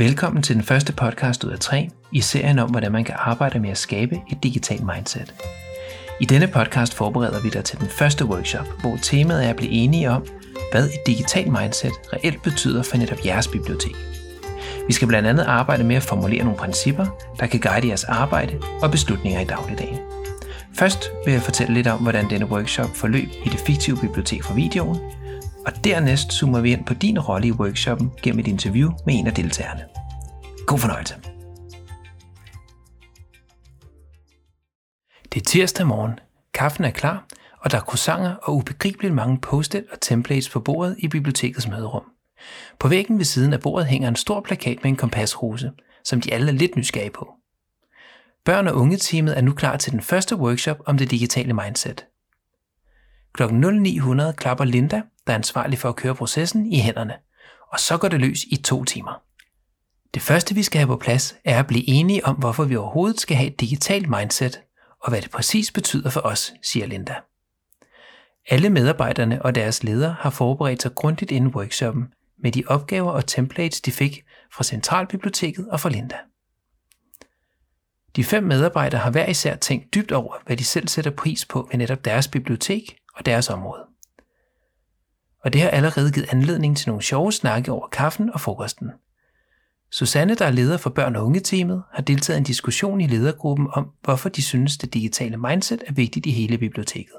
Velkommen til den første podcast ud af tre i serien om, hvordan man kan arbejde med at skabe et digitalt mindset. I denne podcast forbereder vi dig til den første workshop, hvor temaet er at blive enige om, hvad et digitalt mindset reelt betyder for netop jeres bibliotek. Vi skal blandt andet arbejde med at formulere nogle principper, der kan guide jeres arbejde og beslutninger i dagligdagen. Først vil jeg fortælle lidt om, hvordan denne workshop forløb i det fiktive bibliotek for videoen, og dernæst zoomer vi ind på din rolle i workshoppen gennem et interview med en af deltagerne. God fornøjelse. Det er tirsdag morgen. Kaffen er klar, og der er croissanter og ubegribeligt mange post-it og templates på bordet i bibliotekets møderum. På væggen ved siden af bordet hænger en stor plakat med en kompasrose, som de alle er lidt nysgerrige på. Børn- og unge-teamet er nu klar til den første workshop om det digitale mindset. Klokken 0900 klapper Linda, der er ansvarlig for at køre processen, i hænderne, og så går det løs i to timer. Det første, vi skal have på plads, er at blive enige om, hvorfor vi overhovedet skal have et digitalt mindset, og hvad det præcis betyder for os, siger Linda. Alle medarbejderne og deres ledere har forberedt sig grundigt inden workshoppen med de opgaver og templates, de fik fra Centralbiblioteket og fra Linda. De fem medarbejdere har hver især tænkt dybt over, hvad de selv sætter pris på ved netop deres bibliotek og deres område. Og det har allerede givet anledning til nogle sjove snakke over kaffen og frokosten. Susanne, der er leder for børn- og unge-teamet, har deltaget i en diskussion i ledergruppen om, hvorfor de synes, det digitale mindset er vigtigt i hele biblioteket.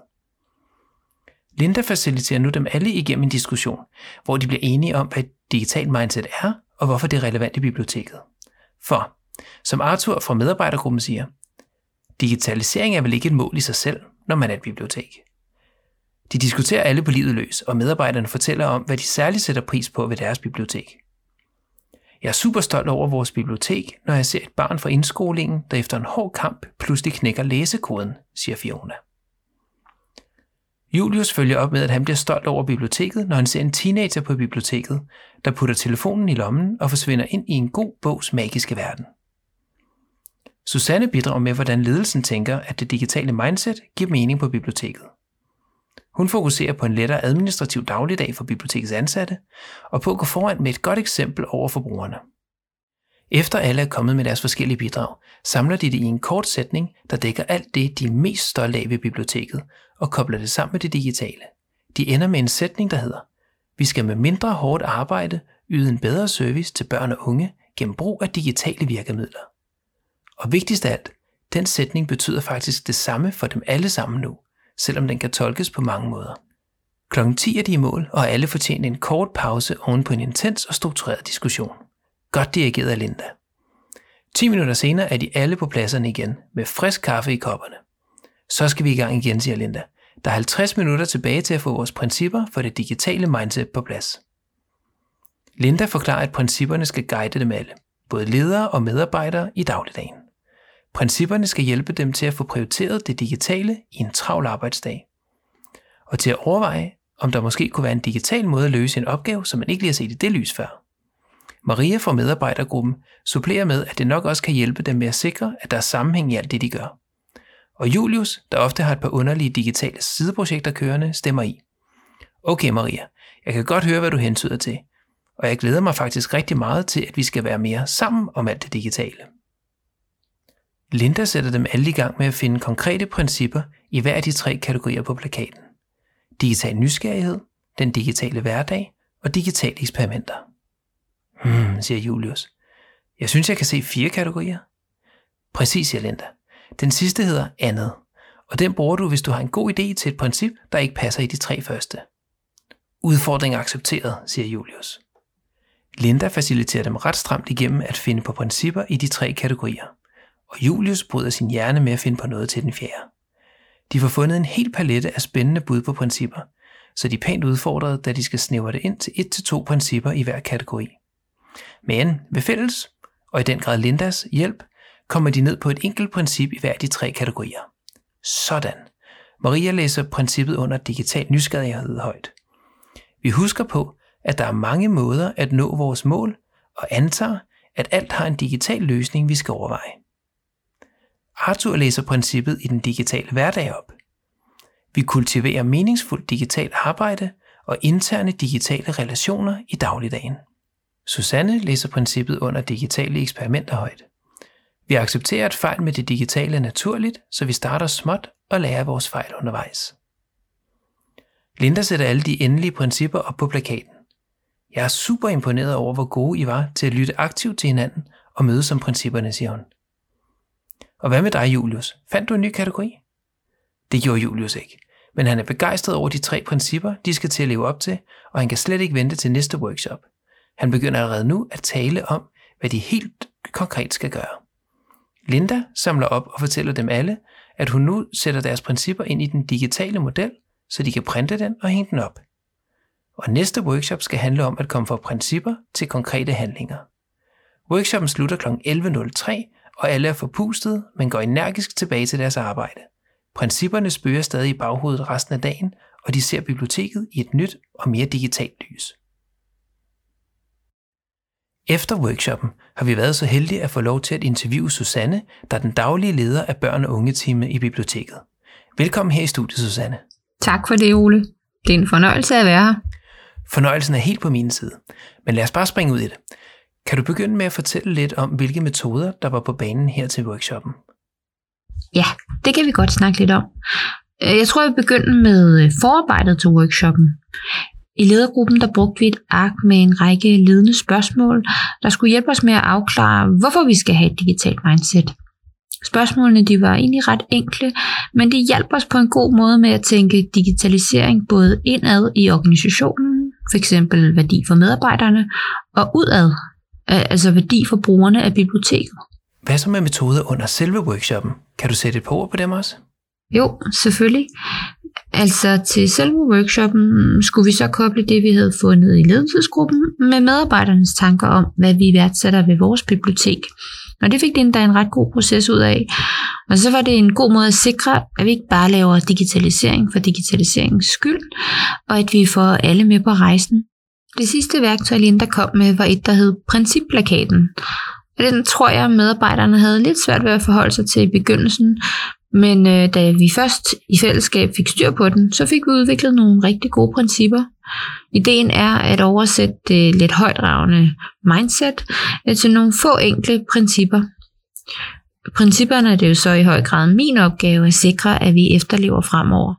Linda faciliterer nu dem alle igennem en diskussion, hvor de bliver enige om, hvad et digitalt mindset er, og hvorfor det er relevant i biblioteket. For, som Arthur fra medarbejdergruppen siger, digitalisering er vel ikke et mål i sig selv, når man er et bibliotek. De diskuterer alle på livet løs, og medarbejderne fortæller om, hvad de særligt sætter pris på ved deres bibliotek. Jeg er super stolt over vores bibliotek, når jeg ser et barn fra indskolingen, der efter en hård kamp pludselig knækker læsekoden, siger Fiona. Julius følger op med, at han bliver stolt over biblioteket, når han ser en teenager på biblioteket, der putter telefonen i lommen og forsvinder ind i en god bogs magiske verden. Susanne bidrager med, hvordan ledelsen tænker, at det digitale mindset giver mening på biblioteket. Hun fokuserer på en lettere administrativ dagligdag for bibliotekets ansatte, og på at gå foran med et godt eksempel over for brugerne. Efter alle er kommet med deres forskellige bidrag, samler de det i en kort sætning, der dækker alt det, de er mest stolte af ved biblioteket, og kobler det sammen med det digitale. De ender med en sætning, der hedder, vi skal med mindre hårdt arbejde yde en bedre service til børn og unge gennem brug af digitale virkemidler. Og vigtigst af alt, den sætning betyder faktisk det samme for dem alle sammen nu, selvom den kan tolkes på mange måder. Klokken 10 er de i mål, og alle fortjener en kort pause oven på en intens og struktureret diskussion. Godt dirigeret af Linda. 10 minutter senere er de alle på pladserne igen, med frisk kaffe i kopperne. Så skal vi i gang igen, siger Linda. Der er 50 minutter tilbage til at få vores principper for det digitale mindset på plads. Linda forklarer, at principperne skal guide dem alle, både ledere og medarbejdere i dagligdagen. Principperne skal hjælpe dem til at få prioriteret det digitale i en travl arbejdsdag. Og til at overveje, om der måske kunne være en digital måde at løse en opgave, som man ikke lige har set i det lys før. Maria fra medarbejdergruppen supplerer med, at det nok også kan hjælpe dem med at sikre, at der er sammenhæng i alt det, de gør. Og Julius, der ofte har et par underlige digitale sideprojekter kørende, stemmer i. Okay Maria, jeg kan godt høre, hvad du hentyder til, og jeg glæder mig faktisk rigtig meget til, at vi skal være mere sammen om alt det digitale. Linda sætter dem alle i gang med at finde konkrete principper i hver af de tre kategorier på plakaten. Digital nysgerrighed, den digitale hverdag og digitale eksperimenter. Hmm, siger Julius. Jeg synes, jeg kan se fire kategorier. Præcis, siger Linda. Den sidste hedder andet, og den bruger du, hvis du har en god idé til et princip, der ikke passer i de tre første. Udfordring accepteret, siger Julius. Linda faciliterer dem ret stramt igennem at finde på principper i de tre kategorier – og Julius bryder sin hjerne med at finde på noget til den fjerde. De får fundet en hel palette af spændende bud på principper, så de er pænt udfordret, da de skal snævre det ind til et til to principper i hver kategori. Men ved fælles, og i den grad Lindas hjælp, kommer de ned på et enkelt princip i hver af de tre kategorier. Sådan. Maria læser princippet under digital nysgerrighed højt. Vi husker på, at der er mange måder at nå vores mål, og antager, at alt har en digital løsning, vi skal overveje. Arthur læser princippet i den digitale hverdag op. Vi kultiverer meningsfuldt digitalt arbejde og interne digitale relationer i dagligdagen. Susanne læser princippet under digitale eksperimenter højt. Vi accepterer, at fejl med det digitale naturligt, så vi starter småt og lærer vores fejl undervejs. Linda sætter alle de endelige principper op på plakaten. Jeg er super imponeret over, hvor gode I var til at lytte aktivt til hinanden og mødes om principperne, siger hun. Og hvad med dig, Julius? Fandt du en ny kategori? Det gjorde Julius ikke, men han er begejstret over de tre principper, de skal til at leve op til, og han kan slet ikke vente til næste workshop. Han begynder allerede nu at tale om, hvad de helt konkret skal gøre. Linda samler op og fortæller dem alle, at hun nu sætter deres principper ind i den digitale model, så de kan printe den og hænge den op. Og næste workshop skal handle om at komme fra principper til konkrete handlinger. Workshoppen slutter kl. 11.03, og alle er forpustet, men går energisk tilbage til deres arbejde. Principperne spørger stadig i baghovedet resten af dagen, og de ser biblioteket i et nyt og mere digitalt lys. Efter workshoppen har vi været så heldige at få lov til at interviewe Susanne, der er den daglige leder af børn- og unge i biblioteket. Velkommen her i studiet, Susanne. Tak for det, Ole. Det er en fornøjelse at være her. Fornøjelsen er helt på min side. Men lad os bare springe ud i det. Kan du begynde med at fortælle lidt om, hvilke metoder, der var på banen her til workshoppen? Ja, det kan vi godt snakke lidt om. Øh, jeg tror, jeg begynder med øh, forarbejdet til workshoppen. I ledergruppen der brugte vi et ark med en række ledende spørgsmål, der skulle hjælpe os med at afklare, hvorfor vi skal have et digitalt mindset. Spørgsmålene de var egentlig ret enkle, men det hjalp os på en god måde med at tænke digitalisering både indad i organisationen, f.eks. værdi for medarbejderne, og udad, altså værdi for brugerne af biblioteket. Hvad så med metoder under selve workshoppen? Kan du sætte et par ord på dem også? Jo, selvfølgelig. Altså til selve workshoppen skulle vi så koble det, vi havde fundet i ledelsesgruppen, med medarbejdernes tanker om, hvad vi værdsætter ved vores bibliotek. Og det fik det endda en ret god proces ud af. Og så var det en god måde at sikre, at vi ikke bare laver digitalisering for digitaliseringens skyld, og at vi får alle med på rejsen. Det sidste værktøj, Linda kom med, var et, der hed Principplakaten. Og den tror jeg, medarbejderne havde lidt svært ved at forholde sig til i begyndelsen, men øh, da vi først i fællesskab fik styr på den, så fik vi udviklet nogle rigtig gode principper. Ideen er at oversætte det lidt højdragende mindset øh, til nogle få enkle principper. Principperne er det jo så i høj grad min opgave at sikre, at vi efterlever fremover.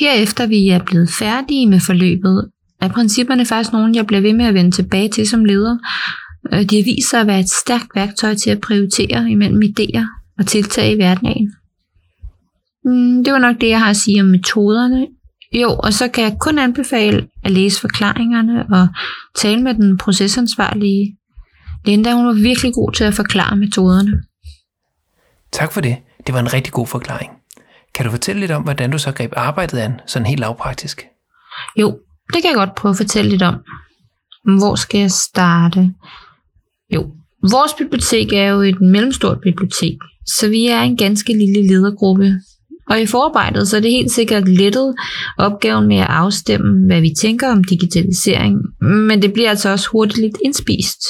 Herefter vi er blevet færdige med forløbet, er principperne faktisk nogle, jeg bliver ved med at vende tilbage til som leder. Øh, de har vist sig at være et stærkt værktøj til at prioritere imellem idéer og tiltag i hverdagen. Mm, det var nok det, jeg har at sige om metoderne. Jo, og så kan jeg kun anbefale at læse forklaringerne og tale med den procesansvarlige. Linda, hun var virkelig god til at forklare metoderne. Tak for det. Det var en rigtig god forklaring. Kan du fortælle lidt om, hvordan du så greb arbejdet an, sådan helt lavpraktisk? Jo, det kan jeg godt prøve at fortælle lidt om. Hvor skal jeg starte? Jo, vores bibliotek er jo et mellemstort bibliotek, så vi er en ganske lille ledergruppe og i forarbejdet så er det helt sikkert lettet opgaven med at afstemme, hvad vi tænker om digitalisering, men det bliver altså også hurtigt lidt indspist.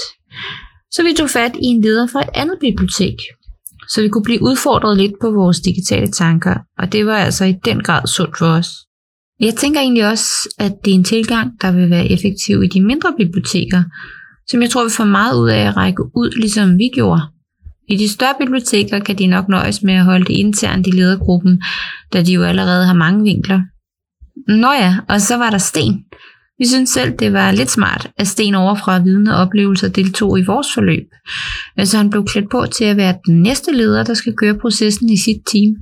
Så vi tog fat i en leder fra et andet bibliotek, så vi kunne blive udfordret lidt på vores digitale tanker, og det var altså i den grad sundt for os. Jeg tænker egentlig også, at det er en tilgang, der vil være effektiv i de mindre biblioteker, som jeg tror vi får meget ud af at række ud, ligesom vi gjorde. I de større biblioteker kan de nok nøjes med at holde det internt i ledergruppen, da de jo allerede har mange vinkler. Nå ja, og så var der Sten. Vi synes selv, det var lidt smart, at Sten overfra vidne oplevelser deltog i vores forløb. Altså han blev klædt på til at være den næste leder, der skal køre processen i sit team.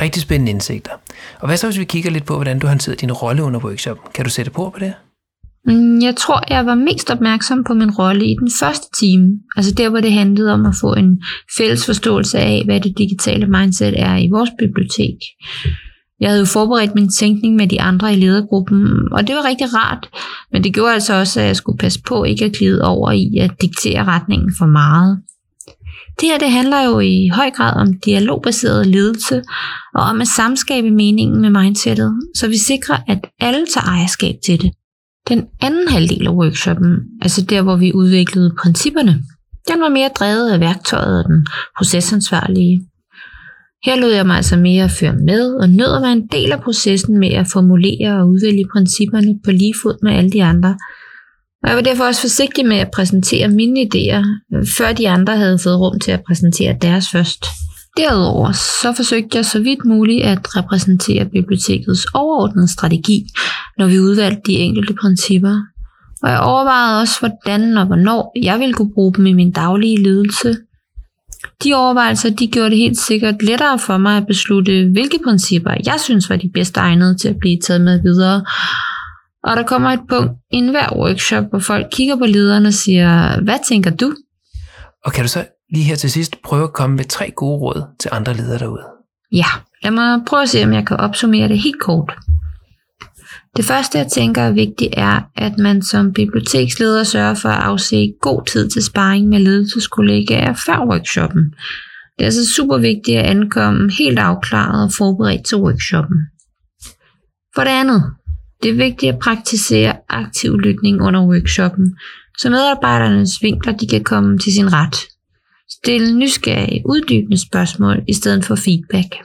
Rigtig spændende indsigter. Og hvad så, hvis vi kigger lidt på, hvordan du håndterede din rolle under workshoppen? Kan du sætte på på det? Mm, jeg tror, jeg var mest opmærksom på min rolle i den første time. Altså der, hvor det handlede om at få en fælles forståelse af, hvad det digitale mindset er i vores bibliotek. Jeg havde jo forberedt min tænkning med de andre i ledergruppen, og det var rigtig rart, men det gjorde altså også, at jeg skulle passe på ikke at glide over i at diktere retningen for meget. Det her det handler jo i høj grad om dialogbaseret ledelse og om at samskabe meningen med mindsetet, så vi sikrer, at alle tager ejerskab til det. Den anden halvdel af workshoppen, altså der hvor vi udviklede principperne, den var mere drevet af værktøjet og den procesansvarlige. Her lod jeg mig altså mere at føre med og nød at være en del af processen med at formulere og udvælge principperne på lige fod med alle de andre. Og jeg var derfor også forsigtig med at præsentere mine idéer, øh, før de andre havde fået rum til at præsentere deres først. Derudover så forsøgte jeg så vidt muligt at repræsentere bibliotekets overordnede strategi, når vi udvalgte de enkelte principper. Og jeg overvejede også, hvordan og hvornår jeg ville kunne bruge dem i min daglige ledelse. De overvejelser de gjorde det helt sikkert lettere for mig at beslutte, hvilke principper jeg synes var de bedst egnede til at blive taget med videre. Og der kommer et punkt i enhver workshop, hvor folk kigger på lederen og siger, hvad tænker du? Og kan du så lige her til sidst prøve at komme med tre gode råd til andre ledere derude? Ja, lad mig prøve at se, om jeg kan opsummere det helt kort. Det første, jeg tænker er vigtigt, er, at man som biblioteksleder sørger for at afse god tid til sparring med ledelseskollegaer før workshoppen. Det er altså super vigtigt at ankomme helt afklaret og forberedt til workshoppen. For det andet, det er vigtigt at praktisere aktiv lytning under workshoppen, så medarbejdernes vinkler de kan komme til sin ret. Stil nysgerrige, uddybende spørgsmål i stedet for feedback.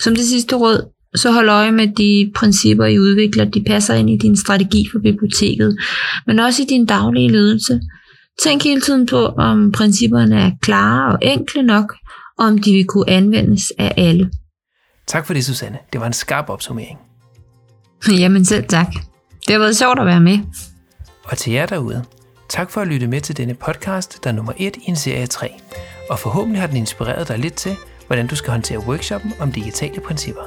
Som det sidste råd, så hold øje med de principper, I udvikler, de passer ind i din strategi for biblioteket, men også i din daglige ledelse. Tænk hele tiden på, om principperne er klare og enkle nok, og om de vil kunne anvendes af alle. Tak for det, Susanne. Det var en skarp opsummering. Jamen selv tak. Det har været sjovt at være med. Og til jer derude, tak for at lytte med til denne podcast, der er nummer 1 i en serie 3. Og forhåbentlig har den inspireret dig lidt til, hvordan du skal håndtere workshoppen om digitale principper.